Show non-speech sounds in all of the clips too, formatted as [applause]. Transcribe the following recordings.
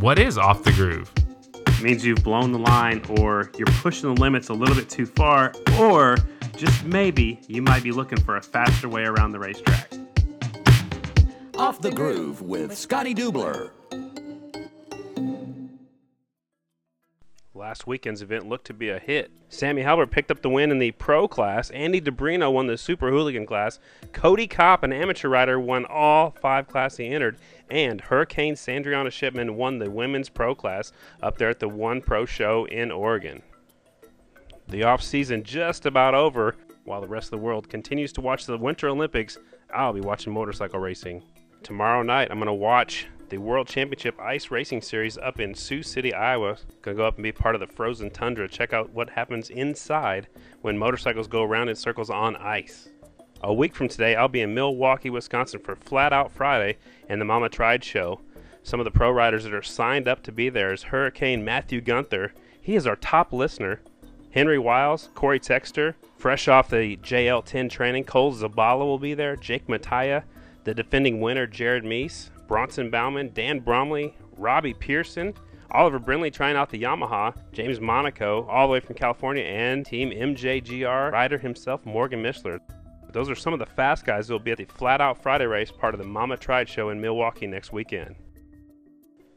What is off the groove? It means you've blown the line or you're pushing the limits a little bit too far, or just maybe you might be looking for a faster way around the racetrack. Off the Groove with Scotty Dubler. Last weekend's event looked to be a hit. Sammy Halbert picked up the win in the pro class. Andy DiBrino won the super hooligan class. Cody Kopp, an amateur rider, won all five classes he entered. And Hurricane Sandriana Shipman won the women's pro class up there at the One Pro Show in Oregon. The off season just about over. While the rest of the world continues to watch the Winter Olympics, I'll be watching motorcycle racing. Tomorrow night, I'm going to watch the World Championship Ice Racing Series up in Sioux City, Iowa. Gonna go up and be part of the frozen tundra. Check out what happens inside when motorcycles go around in circles on ice. A week from today, I'll be in Milwaukee, Wisconsin for Flat Out Friday and the Mama Tried Show. Some of the pro riders that are signed up to be there is Hurricane Matthew Gunther. He is our top listener. Henry Wiles, Corey Texter, fresh off the JL10 training, Cole Zabala will be there. Jake Mataya, the defending winner Jared Mees, Bronson Bauman, Dan Bromley, Robbie Pearson, Oliver Brindley trying out the Yamaha, James Monaco, all the way from California, and Team MJGR rider himself, Morgan Mishler. Those are some of the fast guys who will be at the Flat Out Friday race, part of the Mama Tried show in Milwaukee next weekend.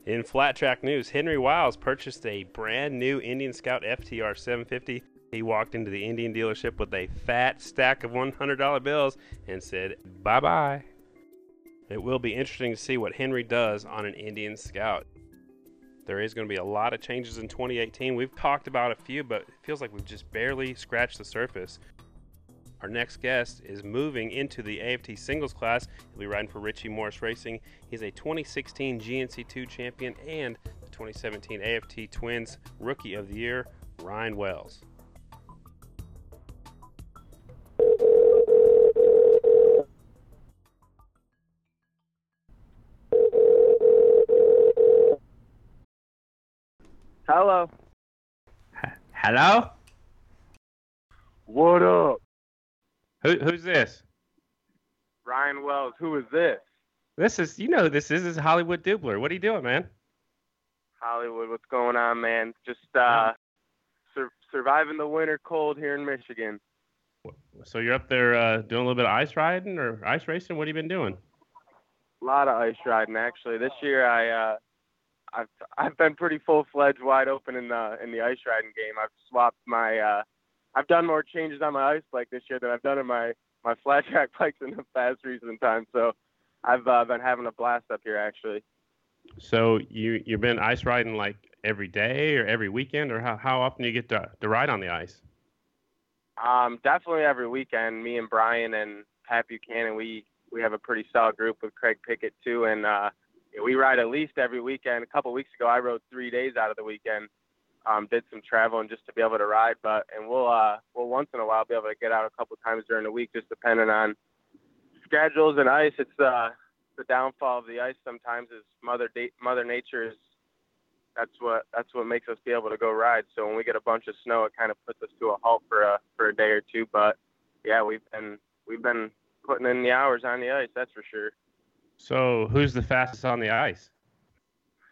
In flat track news, Henry Wiles purchased a brand new Indian Scout FTR 750. He walked into the Indian dealership with a fat stack of $100 bills and said, Bye bye. It will be interesting to see what Henry does on an Indian Scout. There is going to be a lot of changes in 2018. We've talked about a few, but it feels like we've just barely scratched the surface. Our next guest is moving into the AFT singles class. He'll be riding for Richie Morris Racing. He's a 2016 GNC2 champion and the 2017 AFT Twins Rookie of the Year, Ryan Wells. Hello. Hello? What up? Who, who's this? Ryan Wells, who is this? This is, you know, who this is, this is Hollywood Dubler. What are you doing, man? Hollywood, what's going on, man? Just uh, sur- surviving the winter cold here in Michigan. So you're up there uh, doing a little bit of ice riding or ice racing? What have you been doing? A lot of ice riding, actually. This year, I uh, I've I've been pretty full fledged, wide open in the in the ice riding game. I've swapped my uh, I've done more changes on my ice bike this year than I've done in my my flat [laughs] track bikes in the past recent time. So I've uh, been having a blast up here, actually. So you you've been ice riding like every day or every weekend, or how how often do you get to to ride on the ice? Um, definitely every weekend. Me and Bryan and Pat Buchanan, we we have a pretty solid group with Craig Pickett too, and uh, we ride at least every weekend. A couple weeks ago, I rode three days out of the weekend. Um, did some traveling just to be able to ride, but and we'll uh, we'll once in a while be able to get out a couple times during the week, just depending on schedules and ice. It's uh, the downfall of the ice sometimes is mother da- mother nature is that's what that's what makes us be able to go ride. So when we get a bunch of snow, it kind of puts us to a halt for a for a day or two. But yeah, we've been we've been putting in the hours on the ice, that's for sure. So who's the fastest on the ice?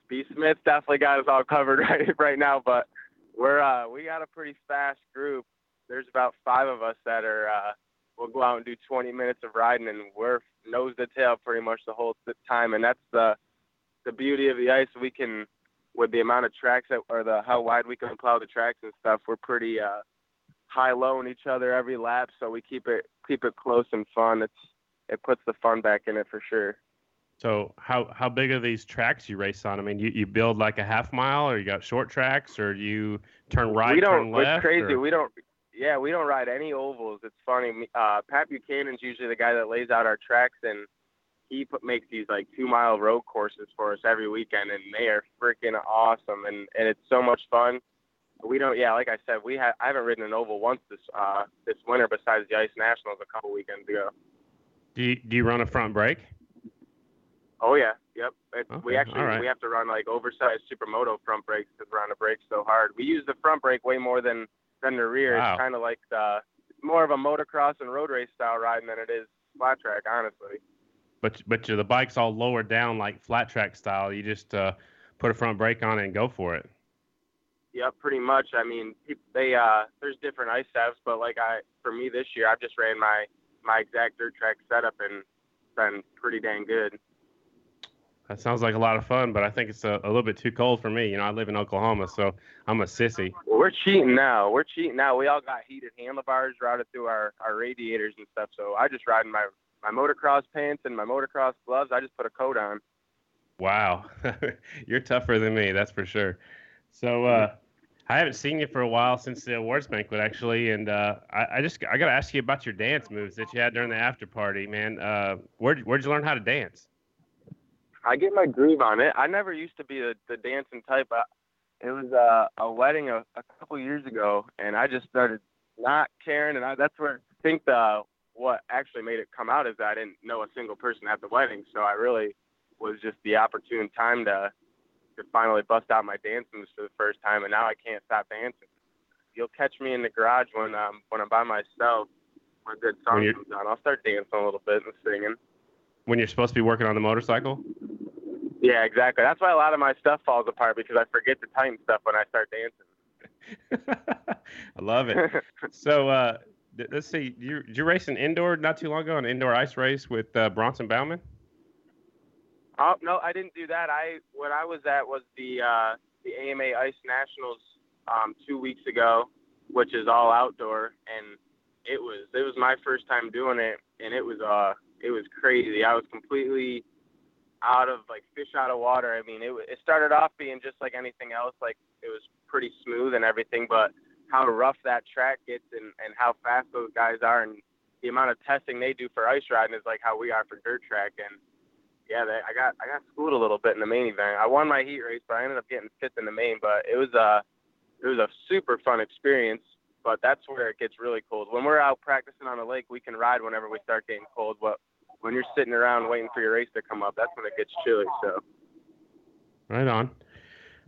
B Smith definitely got us all covered [laughs] right right now, but we're uh we got a pretty fast group. There's about five of us that are uh we'll go out and do 20 minutes of riding and we're nose to tail pretty much the whole time and that's the the beauty of the ice we can with the amount of tracks that or the how wide we can plow the tracks and stuff we're pretty uh high low in each other every lap so we keep it keep it close and fun it's it puts the fun back in it for sure So how how big are these tracks you race on? I mean, you, you build like a half mile, or you got short tracks, or do you turn right, we don't. turn left? It's crazy. or- We don't. Yeah, we don't ride any ovals. It's funny. Uh, Pat Buchanan's usually the guy that lays out our tracks, and he put, makes these like two mile road courses for us every weekend, and they are freaking awesome, and and it's so much fun. We don't. Yeah, like I said, we have. I haven't ridden an oval once this uh this winter besides the Ice Nationals a couple weekends ago. Do you, do you run a front brake? Oh yeah, yep. Okay, we actually all right. we have to run like oversized supermoto front brakes because we're on the brakes so hard. We use the front brake way more than than the rear. Wow. It's kind of like the more of a motocross and road race style riding than it is flat track, honestly. But but the bike's all lowered down like flat track style. You just uh, put a front brake on it and go for it. Yep, pretty much. I mean, they uh, there's different ice setups, but like I, for me this year, I've just ran my my exact dirt track setup and it's been pretty dang good. That sounds like a lot of fun, but I think it's a, a, little bit too cold for me. You know, I live in Oklahoma, so I'm a sissy. We're cheating now. We're cheating now. We all got heated handlebars routed through our, our radiators and stuff. So I just ride in my, my motocross pants and my motocross gloves. I just put a coat on. Wow. [laughs] You're tougher than me, that's for sure. So, uh, I haven't seen you for a while since the awards banquet, actually, and uh, I, I, just I got to ask you about your dance moves that you had during the after party, man. Uh, where where'd you learn how to dance? I get my groove on it. I never used to be the, the dancing type. But it was uh, a wedding a, a couple years ago, and I just started not caring, and I, that's where I think the what actually made it come out is that I didn't know a single person at the wedding, so I really was just the opportune time to to finally bust out my moves for the first time, and now I can't stop dancing. You'll catch me in the garage when um when I'm by myself. When a good song comes on, I'll start dancing a little bit and singing. When you're supposed to be working on the motorcycle. Yeah, exactly. That's why a lot of my stuff falls apart because I forget to tighten stuff when I start dancing. [laughs] I love it. so, uh, let's see. You, did you race an indoor not too long ago, an indoor ice race with uh, Bronson Bauman? Oh no, I didn't do that. I what I was at was the uh, the AMA Ice Nationals um, two weeks ago, which is all outdoor, and it was it was my first time doing it, and it was uh it was crazy. I was completely out of like fish out of water. I mean, it it started off being just like anything else, like it was pretty smooth and everything, but how rough that track gets and and how fast those guys are and the amount of testing they do for ice riding is like how we are for dirt track and yeah, they, I got I got schooled a little bit in the main event. I won my heat race, but I ended up getting fifth in the main. But it was a it was a super fun experience. But that's where it gets really cold. When we're out practicing on the lake, we can ride whenever we start getting cold. But when you're sitting around waiting for your race to come up, that's when it gets chilly. So. Right on.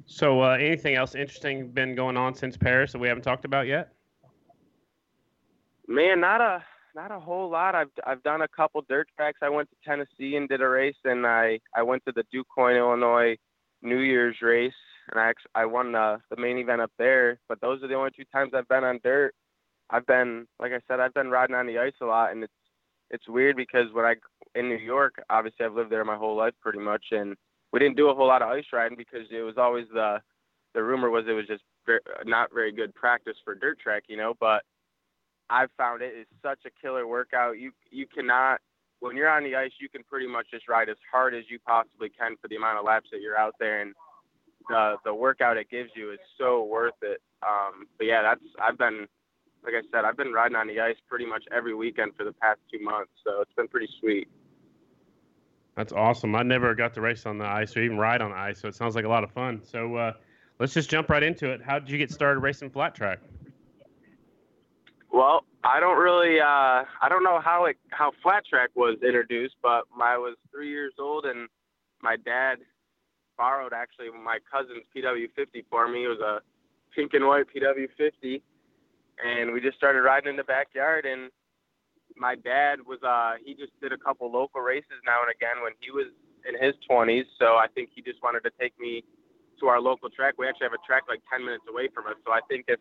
So, uh, anything else interesting been going on since Paris that we haven't talked about yet? Man, not a not a whole lot. I've I've done a couple dirt tracks. I went to Tennessee and did a race, and I I went to the DuQuoin, Illinois New Year's race, and I I won the the main event up there. But those are the only two times I've been on dirt. I've been like I said, I've been riding on the ice a lot, and it's it's weird because when I in New York, obviously I've lived there my whole life pretty much, and we didn't do a whole lot of ice riding because it was always the the rumor was it was just very, not very good practice for dirt track, you know, but I've found it is such a killer workout. You you cannot when you're on the ice, you can pretty much just ride as hard as you possibly can for the amount of laps that you're out there, and the the workout it gives you is so worth it. Um, but yeah, that's I've been like I said, I've been riding on the ice pretty much every weekend for the past two months, so it's been pretty sweet. That's awesome. I never got to race on the ice or even ride on the ice, so it sounds like a lot of fun. So uh, let's just jump right into it. How did you get started racing flat track? Well, I don't really, uh, I don't know how it, how flat track was introduced, but I was three years old and my dad borrowed actually my cousin's PW50 for me. It was a pink and white PW50, and we just started riding in the backyard. And my dad was, uh, he just did a couple local races now and again when he was in his 20s. So I think he just wanted to take me to our local track. We actually have a track like 10 minutes away from us. So I think if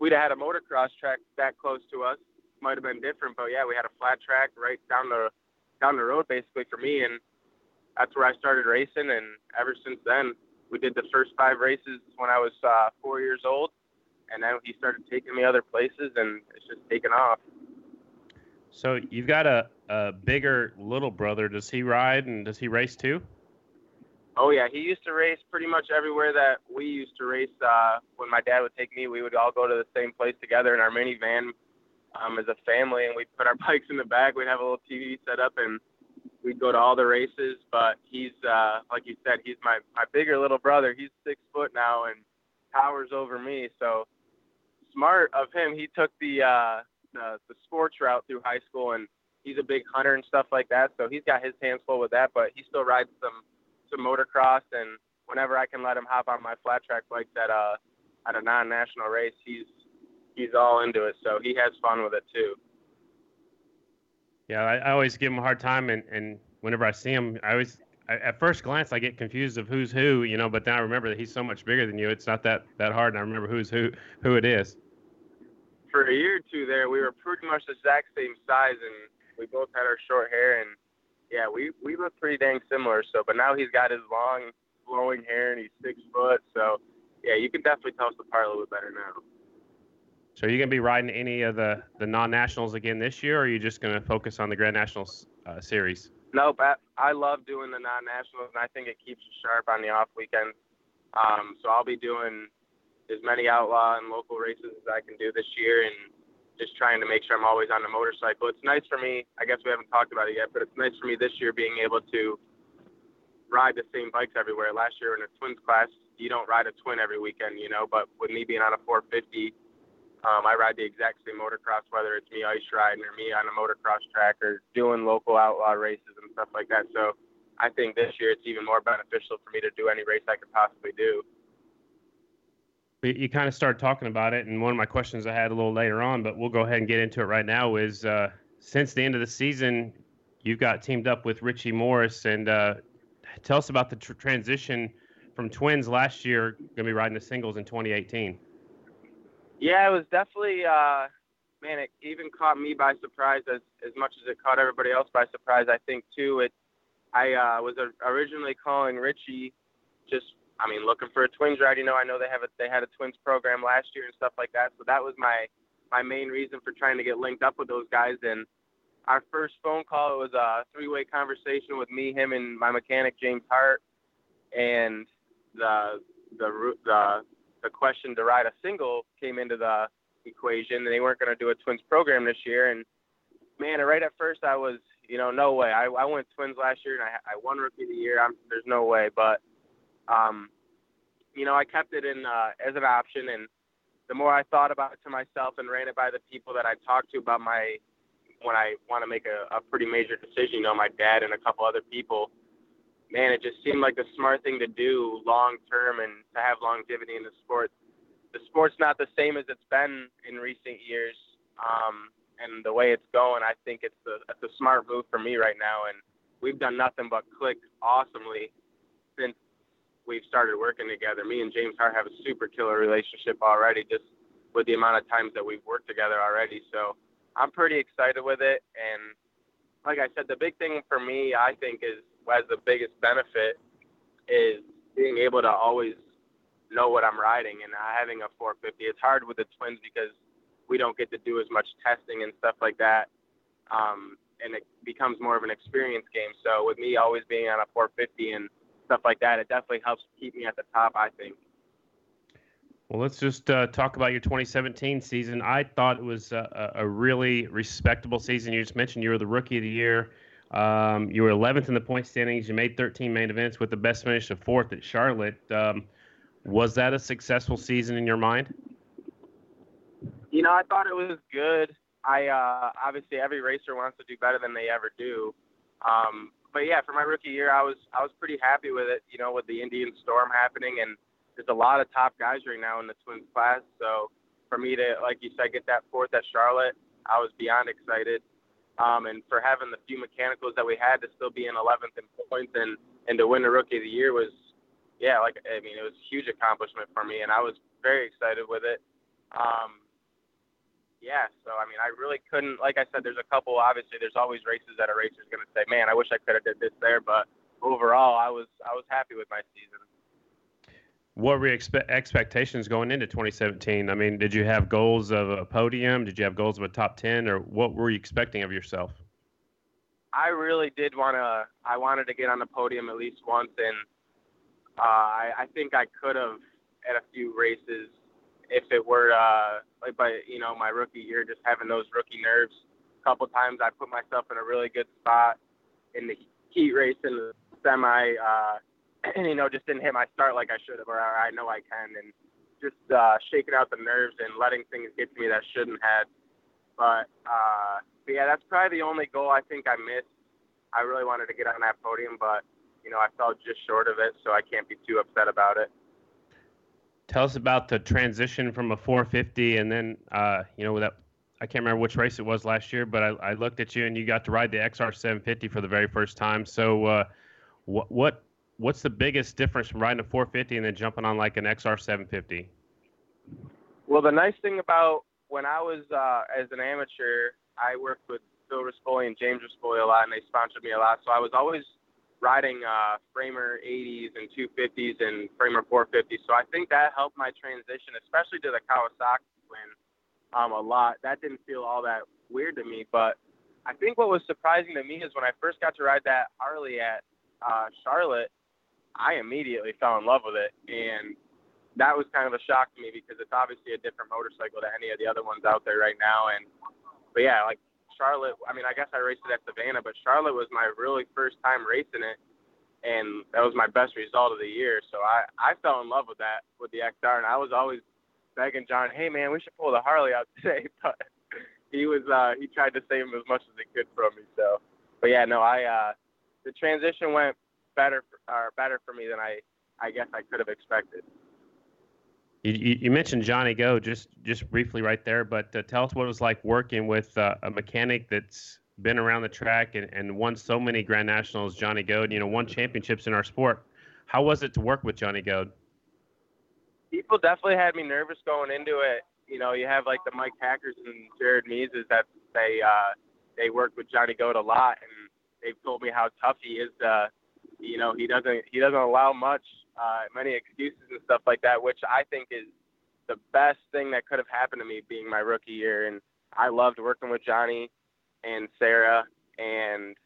we'd have had a motocross track that close to us, might have been different. But yeah, we had a flat track right down the down the road basically for me, and that's where I started racing. And ever since then, we did the first five races when I was uh, four years old, and then he started taking me other places, and it's just taken off. So you've got a, a bigger little brother. Does he ride and does he race too? Oh yeah, he used to race pretty much everywhere that we used to race. Uh, when my dad would take me, we would all go to the same place together in our minivan um, as a family, and we'd put our [laughs] bikes in the back. We'd have a little TV set up, and we'd go to all the races. But he's, uh, like you said, he's my my bigger little brother. He's six foot now and towers over me. So smart of him. He took the uh, the, the sports route through high school, and he's a big hunter and stuff like that. So he's got his hands full with that. But he still rides some some motocross, and whenever I can let him hop on my flat track bike at a at a non-national race, he's he's all into it. So he has fun with it too. Yeah, I, I always give him a hard time, and, and whenever I see him, I always at first glance, I get confused of who's who, you know. But then I remember that he's so much bigger than you. It's not that that hard, and I remember who's who, who it is. For a year or two there, we were pretty much the exact same size, and we both had our short hair, and yeah, we we look pretty dang similar. So, but now he's got his long, flowing hair, and he's six foot. So, yeah, you can definitely tell us apart a little bit better now. So, are you gonna be riding any of the the non-nationals again this year, or are you just gonna focus on the Grand Nationals uh, series? Nope, I, I love doing the non-nationals, and I think it keeps you sharp on the off weekends. Um, so I'll be doing as many outlaw and local races as I can do this year, and just trying to make sure I'm always on the motorcycle. It's nice for me. I guess we haven't talked about it yet, but it's nice for me this year being able to ride the same bikes everywhere. Last year in a twins class, you don't ride a twin every weekend, you know. But with me being on a 450, um, I ride the exact same motocross, whether it's me ice riding or me on a motocross track or doing local outlaw races and stuff like that. So I think this year it's even more beneficial for me to do any race I could possibly do you kind of started talking about it, and one of my questions I had a little later on, but we'll go ahead and get into it right now. Is uh, since the end of the season, you've got teamed up with Richie Morris, and uh, tell us about the tr- transition from twins last year, going to be riding the singles in 2018. Yeah, it was definitely, uh, man, it even caught me by surprise as as much as it caught everybody else by surprise. I think too. It, I uh, was originally calling Richie just I mean, looking for a twins ride. You know, I know they have a they had a twins program last year and stuff like that. So that was my my main reason for trying to get linked up with those guys. And our first phone call it was a three way conversation with me, him, and my mechanic James Hart. And the the the the question to ride a single came into the equation, and they weren't going to do a twins program this year. And man, right at first I was, you know, no way. I I went twins last year and I I won rookie of the year. I'm, there's no way, but um, you know, I kept it in uh, as an option, and the more I thought about it to myself and ran it by the people that I talked to about my when I want to make a, a pretty major decision, you know, my dad and a couple other people, man, it just seemed like the smart thing to do long term and to have longevity in the sport. The sport's not the same as it's been in recent years, um, and the way it's going, I think it's a it's a smart move for me right now, and we've done nothing but click awesomely since we've started working together. Me and James Hart have a super killer relationship already, just with the amount of times that we've worked together already. So I'm pretty excited with it. And like I said, the big thing for me, I think, is as the biggest benefit is being able to always know what I'm riding and having a 450. It's hard with the twins because we don't get to do as much testing and stuff like that. Um, and it becomes more of an experience game. So with me always being on a 450 and stuff like that, it definitely helps keep me at the top. I think. Well, let's just uh, talk about your 2017 season. I thought it was a, a, really respectable season. You just mentioned you were the rookie of the year. Um, you were 11th in the point standings. You made 13 main events with the best finish of fourth at Charlotte. Um, was that a successful season in your mind? You know, I thought it was good. I uh, obviously every racer wants to do better than they ever do. Um, but yeah, for my rookie year, I was I was pretty happy with it. You know, with the Indian Storm happening, and there's a lot of top guys right now in the twins class. So for me to, like you said, get that fourth at Charlotte, I was beyond excited. Um, and for having the few mechanicals that we had to still be in 11th in points and and to win the rookie of the year was, yeah, like I mean, it was a huge accomplishment for me, and I was very excited with it. Um, yeah, so I mean, I really couldn't. Like I said, there's a couple. Obviously, there's always races that a racer's going to say, "Man, I wish I could have did this there." But overall, I was I was happy with my season. What were your expe- expectations going into 2017? I mean, did you have goals of a podium? Did you have goals of a top 10, or what were you expecting of yourself? I really did want to. I wanted to get on the podium at least once, and uh, I, I think I could have at a few races if it were uh, like by you know my rookie year, just having those rookie nerves. A couple times I put myself in a really good spot in the heat race and the semi, uh, [clears throat] and you know just didn't hit my start like I should have, or I know I can, and just uh, shaking out the nerves and letting things get to me that shouldn't have. But, uh, but yeah, that's probably the only goal I think I missed. I really wanted to get on that podium, but you know I fell just short of it, so I can't be too upset about it tell us about the transition from a 450 and then uh, you know that I can't remember which race it was last year, but I, I, looked at you and you got to ride the XR 750 for the very first time. So, uh, What what what's the biggest difference from riding a 450 and then jumping on like an XR 750? Well, the nice thing about when I was uh, as an amateur, I worked with Phil Rispoli and James Rispoli a lot, and they sponsored me a lot. So I was always riding uh, Framer 80s and 250s and Framer 450s. So I think that helped my transition, especially to the Kawasaki twin, um, a lot. That didn't feel all that weird to me. But I think what was surprising to me is when I first got to ride that Harley at uh, Charlotte, I immediately fell in love with it. And that was kind of a shock to me because it's obviously a different motorcycle than any of the other ones out there right now. And but yeah, like Charlotte, I mean, I guess I raced it at Savannah, but Charlotte was my really first time racing it, and that was my best result of the year. So I I fell in love with that with the XR, and I was always begging John, hey man, we should pull the Harley out [laughs] today, but he was uh he tried to save him as much as he could from me. So, but yeah, no, I uh the transition went better or better for me than I I guess I could have expected. You, you, mentioned Johnny Go just just briefly right there, but uh, tell us what it was like working with uh, a mechanic that's been around the track and, and won so many Grand Nationals, Johnny Goad, you know, won championships in our sport. How was it to work with Johnny Goad? People definitely had me nervous going into it. You know, you have like the Mike Hackers and Jared Meeses that they uh, they work with Johnny Goad a lot, and they've told me how tough he is. To, you know, he doesn't he doesn't allow much uh, many excuses and stuff like that, which I think is the best thing that could have happened to me being my rookie year. And I loved working with Johnny and Sarah. And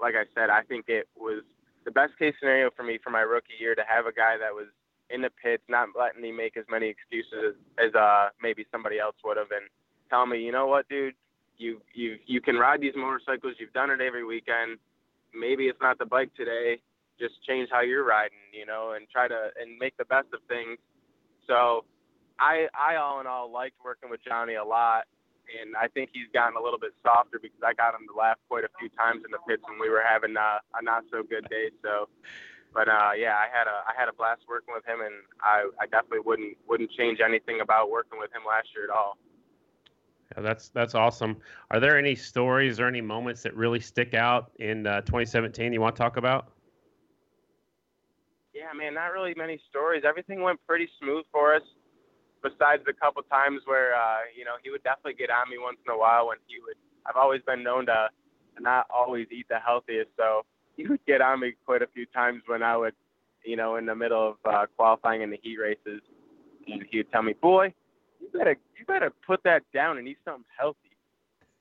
like I said, I think it was the best case scenario for me for my rookie year to have a guy that was in the pits, not letting me make as many excuses as, as uh, maybe somebody else would have, and tell me, you know what, dude, you you you can ride these motorcycles. You've done it every weekend. Maybe it's not the bike today just change how you're riding, you know, and try to and make the best of things. So I I all in all liked working with Johnny a lot and I think he's gotten a little bit softer because I got him to laugh quite a few times in the pits when we were having uh, a not so good day. So, but uh, yeah, I had a I had a blast working with him, and I, I definitely wouldn't wouldn't change anything about working with him last year at all. Yeah, that's that's awesome. Are there any stories or any moments that really stick out in uh, 2017 you want to talk about? Yeah, man, not really many stories. Everything went pretty smooth for us, besides the couple times where, uh, you know, he would definitely get on me once in a while when he would. I've always been known to not always eat the healthiest, so he would get on me quite a few times when I would, you know, in the middle of uh, qualifying in the heat races, and he would tell me, "Boy, you better you better put that down and eat something healthy." [laughs]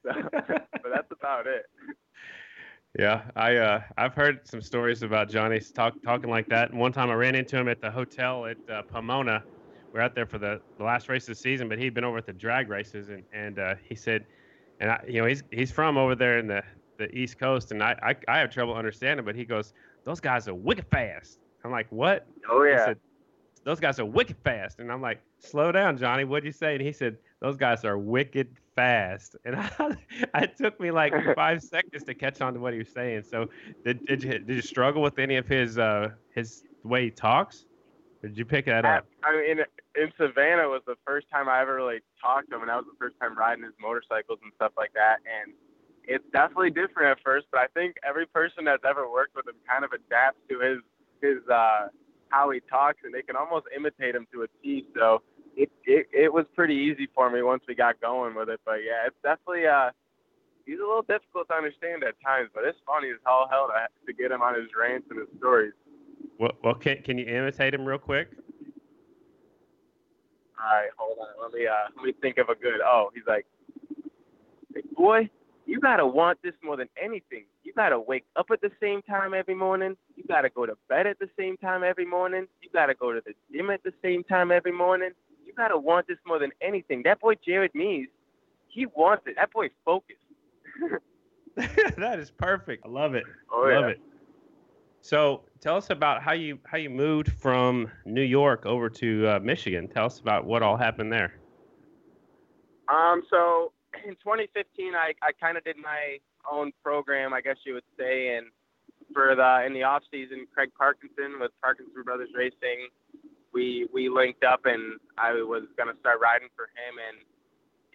So, but that's about it. Yeah, I uh, I've heard some stories about Johnny talk, talking like that. And one time I ran into him at the hotel at uh, Pomona. We are out there for the, the last race of the season, but he'd been over at the drag races, and and uh, he said, and I, you know he's he's from over there in the, the East Coast, and I, I I have trouble understanding, but he goes, those guys are wicked fast. I'm like, what? Oh yeah. Said, those guys are wicked fast, and I'm like, slow down, Johnny. What'd you say? And he said, those guys are wicked fast. And [laughs] I, it took me like [laughs] five seconds to catch on to what he was saying. So did, did you did you struggle with any of his uh his way he talks? Or did you pick that up? I mean, in, in Savannah was the first time I ever really talked to him, and that was the first time riding his motorcycles and stuff like that. And it's definitely different at first, but I think every person that's ever worked with him kind of adapts to his his uh how he talks, and they can almost imitate him to a T. So it, it it was pretty easy for me once we got going with it. But yeah, it's definitely uh he's a little difficult to understand at times, but it's funny as all hell to to get him on his rants and his stories. Well, well can can you imitate him real quick? All right, hold on. Let me uh let me think of a good. Oh, he's like, hey, boy, you gotta want this more than anything. You gotta wake up at the same time every morning. You gotta go to bed at the same time every morning. You gotta go to the gym at the same time every morning you gotta want this more than anything. That boy Jared Mees, he wants it. That boy's focused. [laughs] that is perfect. I love it. Oh, love yeah. it. So tell us about how you how you moved from New York over to uh, Michigan. Tell us about what all happened there. Um, so [clears throat] in 2015, I, I kind of did my own program, I guess you would say, and for the in the off season, Craig Parkinson with Parkinson Brothers Racing we we linked up and I was gonna start riding for him and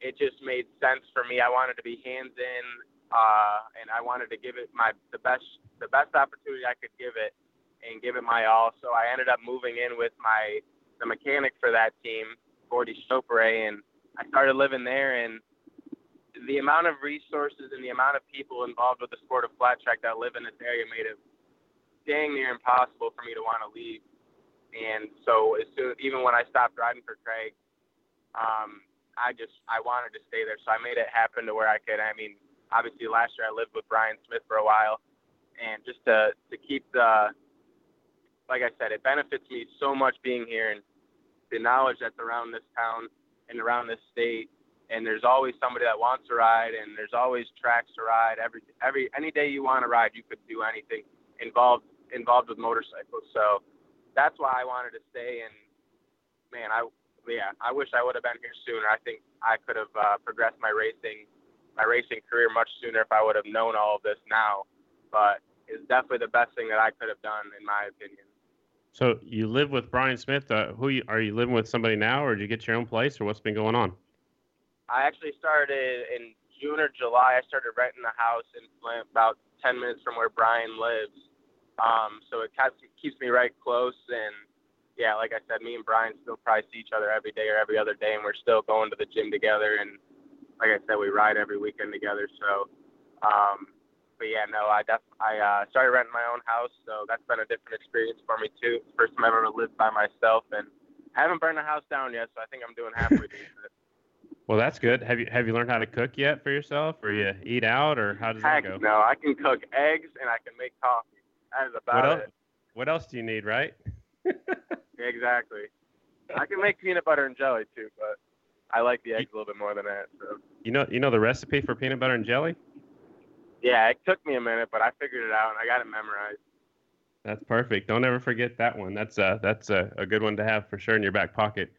it just made sense for me. I wanted to be hands in uh, and I wanted to give it my the best the best opportunity I could give it. and give it my all. So I ended up moving in with my the mechanic for that team, Gordy Chopre, and I started living there. And the amount of resources and the amount of people involved with the sport of flat track that live in this area made it dang near impossible for me to want to leave. And so as soon, even when I stopped riding for Craig, um, I just I wanted to stay there. So I made it happen to where I could. I mean, obviously last year I lived with Bryan Smith for a while, and just to to keep the like I said, it benefits me so much being here and the knowledge that's around this town and around this state. And there's always somebody that wants to ride, and there's always tracks to ride. Every every any day you want to ride, you could do anything involved involved with motorcycles. So that's why I wanted to stay. And man, I yeah, I wish I would have been here sooner. I think I could have uh, progressed my racing my racing career much sooner if I would have known all of this now. But it's definitely the best thing that I could have done, in my opinion. So you live with Bryan Smith. Uh, who you, are you living with? Somebody now, or did you get your own place, or what's been going on? I actually started in June or July. I started renting a house in Flint, about 10 minutes from where Bryan lives. Um, so it keeps me right close. And yeah, like I said, me and Bryan still probably see each other every day or every other day, and we're still going to the gym together. And like I said, we ride every weekend together. So um, but yeah, no, I def I uh, started renting my own house, so that's been a different experience for me too. First time I've ever lived by myself, and I haven't burned a house down yet, so I think I'm doing halfway decent. [laughs] Well, that's good. Have you have you learned how to cook yet for yourself, or you eat out, or how does Heck, that go? No, I can cook eggs and I can make coffee. That is about what else, it. What else do you need, right? [laughs] exactly. I can make peanut butter and jelly too, but I like the eggs a little bit more than that. So. You know, you know the recipe for peanut butter and jelly? Yeah, it took me a minute, but I figured it out and I got it memorized. That's perfect. Don't ever forget that one. That's a that's a, a good one to have for sure in your back pocket.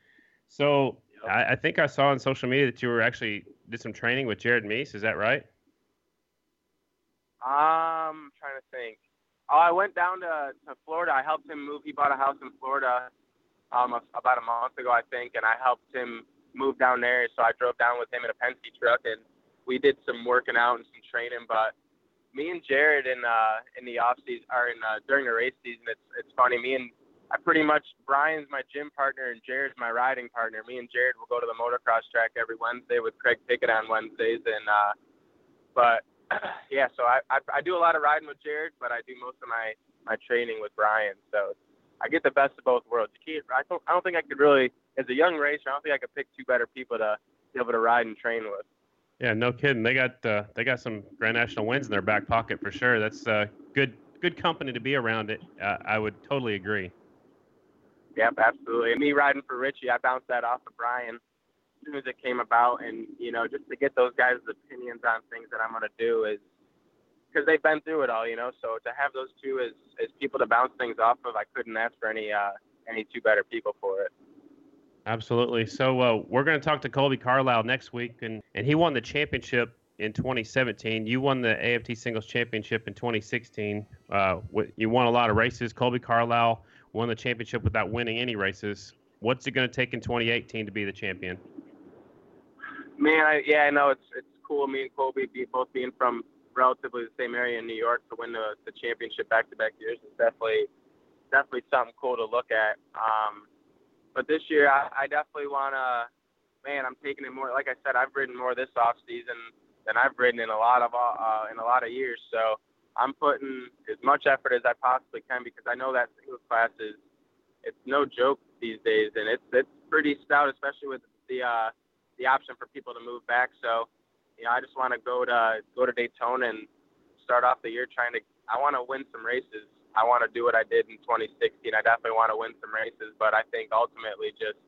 So yep. I, I, think I saw on social media that you were actually did some training with Jared Mees. Is that right? Um, I'm trying to think. Oh, I went down to, to Florida. I helped him move. He bought a house in Florida um, about a month ago, I think, and I helped him move down there. So I drove down with him in a Penske truck and we did some working out and some training, but me and Jared in uh in the off season or in uh, during the race season, it's it's funny. Me and I pretty much Bryan's my gym partner and Jared's my riding partner. Me and Jared will go to the motocross track every Wednesday with Craig Pickett on Wednesdays, and uh, but [clears throat] yeah, so I, I I do a lot of riding with Jared, but I do most of my my training with Bryan. So I get the best of both worlds. You can't, I don't I don't think I could really as a young racer. I don't think I could pick two better people to be able to ride and train with. Yeah, no kidding. They got uh, they got some Grand National wins in their back pocket for sure. That's uh, good good company to be around. It. Uh, I would totally agree. Yep, absolutely. And me riding for Richie, I bounced that off of Bryan soon as it came about, and you know, just to get those guys' opinions on things that I'm gonna do is because they've been through it all, you know. So to have those two as as people to bounce things off of, I couldn't ask for any uh, any two better people for it. Absolutely. So uh, we're going to talk to Kolby Carlile next week, and, and he won the championship in 2017. You won the AFT Singles Championship in 2016. Uh, you won a lot of races. Kolby Carlile won the championship without winning any races. What's it going to take in 2018 to be the champion? Man, I, yeah, I know it's it's cool. Me and Kolby be, both being from relatively the same area in New York to win the, the championship back to back years is definitely definitely something cool to look at. Um, but this year, I, I definitely want to. Man, I'm taking it more. Like I said, I've ridden more this off season than I've ridden in a lot of uh, in a lot of years. So I'm putting as much effort as I possibly can because I know that singles class is it's no joke these days, and it's it's pretty stout, especially with the uh, the option for people to move back. So, you know, I just want to go to go to Daytona and start off the year trying to. I want to win some races. I want to do what I did in 2016. I definitely want to win some races, but I think ultimately just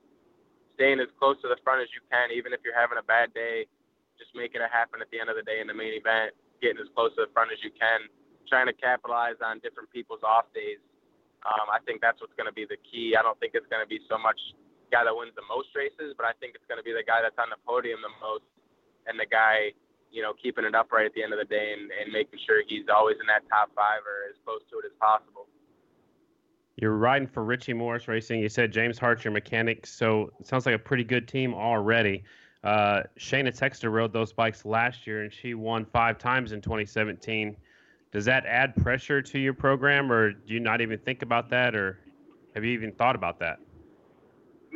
staying as close to the front as you can, even if you're having a bad day, just making it happen at the end of the day in the main event, getting as close to the front as you can, trying to capitalize on different people's off days. Um, I think that's what's going to be the key. I don't think it's going to be so much guy that wins the most races, but I think it's going to be the guy that's on the podium the most and the guy you know, keeping it upright at the end of the day and, and making sure he's always in that top five or as close to it as possible. You're riding for Richie Morris Racing. You said James Hart's your mechanic, so it sounds like a pretty good team already. Uh, Shayna Texter rode those bikes last year, and she won five times in 2017. does that add pressure to your program, or do you not even think about that, or have you even thought about that?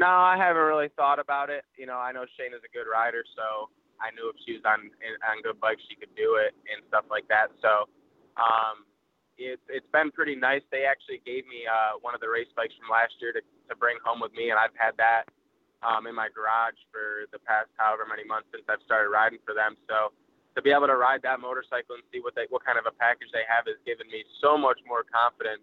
No, I haven't really thought about it. You know, I know Shayna is a good rider, so I knew if she was on on good bikes, she could do it and stuff like that. So, um, it's it's been pretty nice. They actually gave me uh, one of the race bikes from last year to to bring home with me, and I've had that um, in my garage for the past however many months since I've started riding for them. So to be able to ride that motorcycle and see what they what kind of a package they have has given me so much more confidence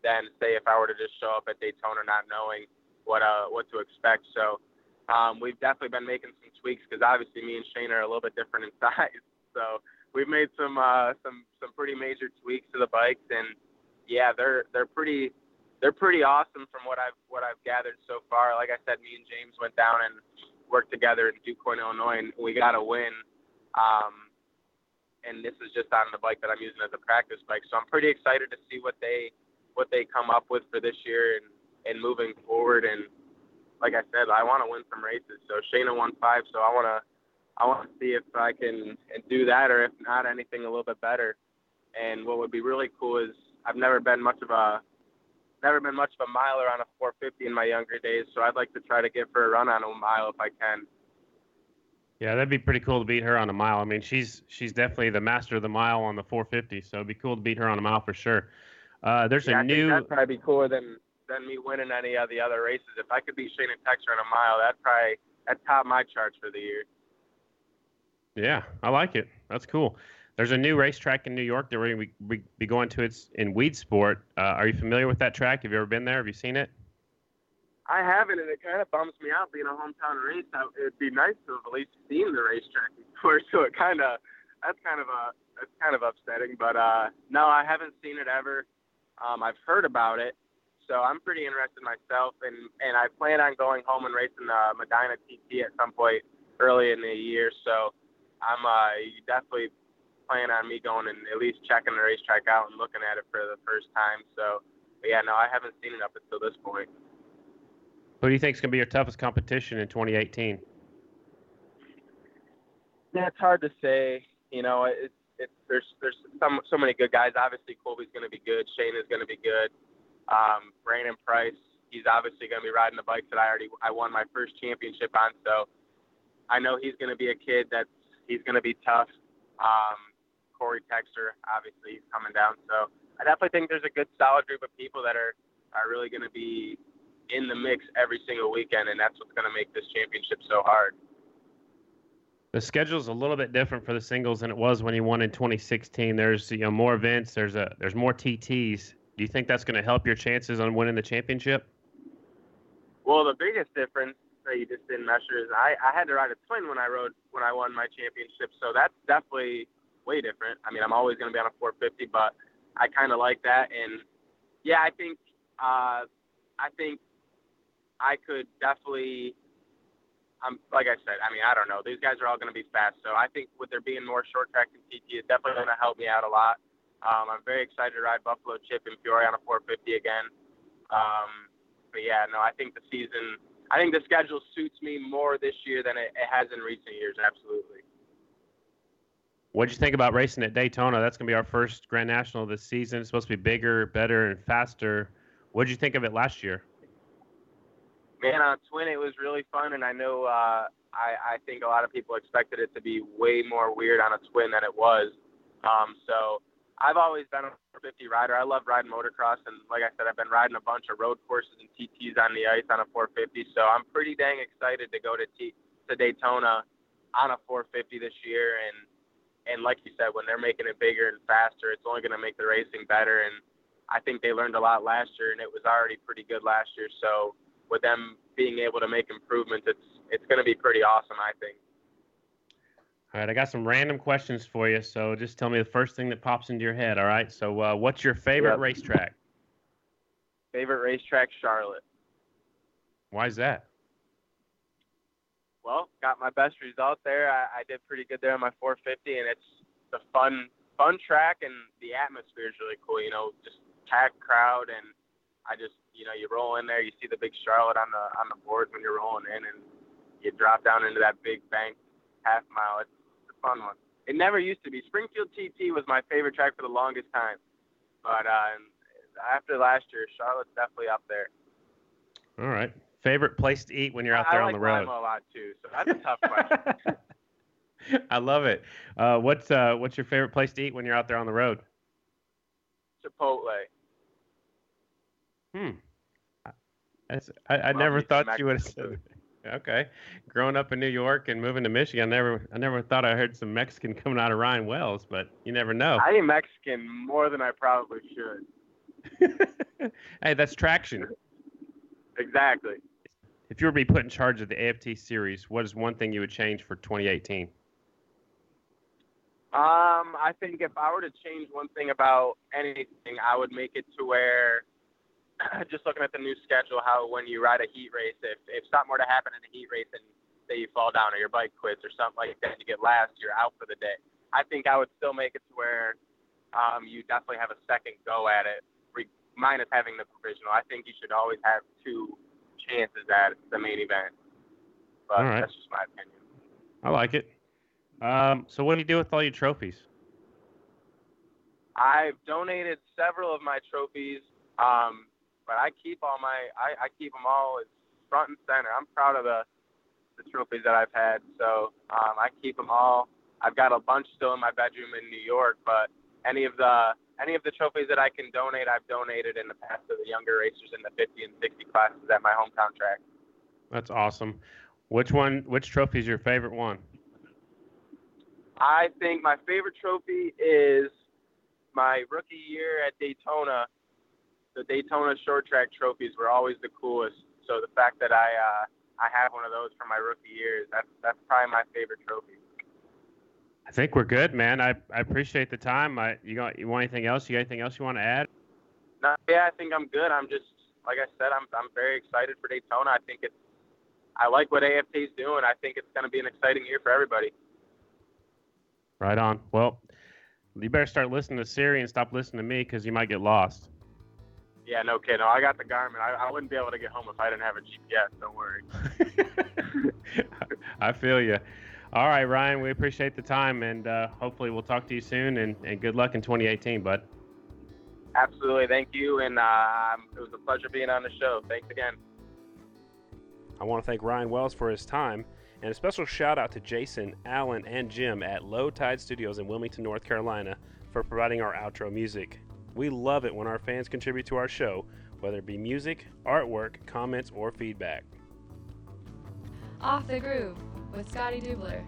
than say if I were to just show up at Daytona not knowing what uh what to expect. So um, we've definitely been making some tweaks because obviously me and Shayna are a little bit different in [laughs] size. So we've made some uh, some some pretty major tweaks to the bikes, and yeah, they're they're pretty they're pretty awesome from what I've what I've gathered so far. Like I said, me and James went down and worked together in DuQuoin, Illinois, and we got a win. Um, and this is just on the bike that I'm using as a practice bike. So I'm pretty excited to see what they what they come up with for this year and and moving forward. And like I said, I want to win some races. So Shayna won five, so I want to I want to see if I can do that, or if not, anything a little bit better. And what would be really cool is I've never been much of a never been much of a miler on a 450 in my younger days, so I'd like to try to get her a run on a mile if I can. Yeah, that'd be pretty cool to beat her on a mile. I mean, she's she's definitely the master of the mile on the 450, so it'd be cool to beat her on a mile for sure. Uh, there's yeah, a I new. That'd probably be cooler than than me winning any of the other races. If I could beat Shayna Texter in a mile, that'd probably that top my charts for the year. Yeah, I like it. That's cool. There's a new racetrack in New York that we're going to be going to. It's in Weedsport. Uh, are you familiar with that track? Have you ever been there? Have you seen it? I haven't, and it kind of bums me out being a hometown race. It'd be nice to have at least seen the racetrack before, [laughs] so it kind of that's kind of a that's kind of upsetting. But uh, no, I haven't seen it ever. Um, I've heard about it, so I'm pretty interested myself, and and I plan on going home and racing the Medina TT at some point early in the year. So I'm uh, definitely plan on me going and at least checking the racetrack out and looking at it for the first time. So, but yeah, no, I haven't seen it up until this point. Who do you think is going to be your toughest competition in 2018? Yeah, it's hard to say. You know, it's it's there's there's some so many good guys. Obviously, Kolby's going to be good. Shayna is going to be good. Um, Brandon Price, he's obviously going to be riding the bikes that I already I won my first championship on. So I know he's going to be a kid that's he's going to be tough. Um, Corey Texter, obviously, he's coming down. So I definitely think there's a good, solid group of people that are are really going to be in the mix every single weekend, and that's what's going to make this championship so hard. The schedule's a little bit different for the singles than it was when you won in 2016. There's you know more events. There's a there's more TTs. Do you think that's going to help your chances on winning the championship? Well, the biggest difference that you just didn't measure is I, I had to ride a twin when I rode when I won my championship, so that's definitely way different. I mean, I'm always going to be on a 450, but I kind of like that. And yeah, I think uh, I think I could definitely. I'm like I said. I mean, I don't know. These guys are all going to be fast, so I think with there being more short track and TT, it's definitely going to help me out a lot. Um, I'm very excited to ride Buffalo Chip and Peoria on a 450 again. Um, but yeah, no, I think the season, I think the schedule suits me more this year than it, it has in recent years. Absolutely. What'd you think about racing at Daytona? That's going to be our first Grand National this season. It's supposed to be bigger, better, and faster. What'd you think of it last year? Man, on Twin, it was really fun, and I know uh, I, I think a lot of people expected it to be way more weird on a Twin than it was. Um, so I've always been a 450 rider. I love riding motocross, and like I said, I've been riding a bunch of road courses and TTs on the ice on a 450. So I'm pretty dang excited to go to T- to Daytona on a 450 this year. And and like you said, when they're making it bigger and faster, it's only going to make the racing better. And I think they learned a lot last year, and it was already pretty good last year. So with them being able to make improvements, it's it's going to be pretty awesome, I think. All right, I got some random questions for you. So just tell me the first thing that pops into your head. All right. So uh, what's your favorite yep. racetrack? Favorite racetrack, Charlotte. Why is that? Well, got my best result there. I, I did pretty good there on my 450, and it's a fun, fun track, and the atmosphere is really cool. You know, just packed crowd, and I just, you know, you roll in there, you see the big Charlotte on the on the boards when you're rolling in, and you drop down into that big bank half mile. It's fun one. it never used to be. Springfield TT was my favorite track for the longest time, but uh, after last year, Charlotte's definitely up there. All right. Favorite place to eat when you're out there I on like the road? Lima a lot too, so that's a tough question. [laughs] I love it. Uh, what's uh, what's your favorite place to eat when you're out there on the road? Chipotle. Hmm. That's, I, I never thought you would have said. Okay. Growing up in New York and moving to Michigan, I never I never thought I heard some Mexican [laughs] coming out of Ryan Wells, but you never know. I eat Mexican more than I probably should. [laughs] hey, that's traction. Exactly. If you were to be put in charge of the AFT series, what is one thing you would change for 2018? Um, I think if I were to change one thing about anything, I would make it to where, [coughs] just looking at the new schedule, how when you ride a heat race, if if something were to happen in a heat race and say you fall down or your bike quits or something like that, and you get last, you're out for the day. I think I would still make it to where um, you definitely have a second go at it, re- minus having the provisional. I think you should always have two chances at the main event. But All right. that's just my opinion. I like it. Um, so what do you do with all your trophies? I've donated several of my trophies, um, but I keep all my I, I keep them all front and center. I'm proud of the the trophies that I've had, so um, I keep them all. I've got a bunch still in my bedroom in New York, but any of the any of the trophies that I can donate, I've donated in the past to the younger racers in the 50 and 60 classes at my hometown track. That's awesome. Which one? Which trophy is your favorite one? I think my favorite trophy is my rookie year at Daytona. The Daytona short track trophies were always the coolest. So the fact that I uh, I have one of those for my rookie years, that's that's probably my favorite trophy. I think we're good, man. I, I appreciate the time. I you got you want anything else? You got anything else you want to add? No, yeah, I think I'm good. I'm just like I said, I'm I'm very excited for Daytona. I think it's I like what AFT's doing. I think it's going to be an exciting year for everybody. Right on. Well, you better start listening to Siri and stop listening to me because you might get lost. Yeah, no kidding. No, I got the Garmin. I, I wouldn't be able to get home if I didn't have a GPS. Don't worry. [laughs] I feel you. All right, Ryan, we appreciate the time and uh, hopefully we'll talk to you soon and, and good luck in 2018, bud. Absolutely. Thank you. And uh, it was a pleasure being on the show. Thanks again. I want to thank Ryan Wells for his time, and a special shout out to Jason, Alan, and Jim at Low Tide Studios in Wilmington, North Carolina, for providing our outro music. We love it when our fans contribute to our show, whether it be music, artwork, comments, or feedback. Off the Groove with Scotty Dubler.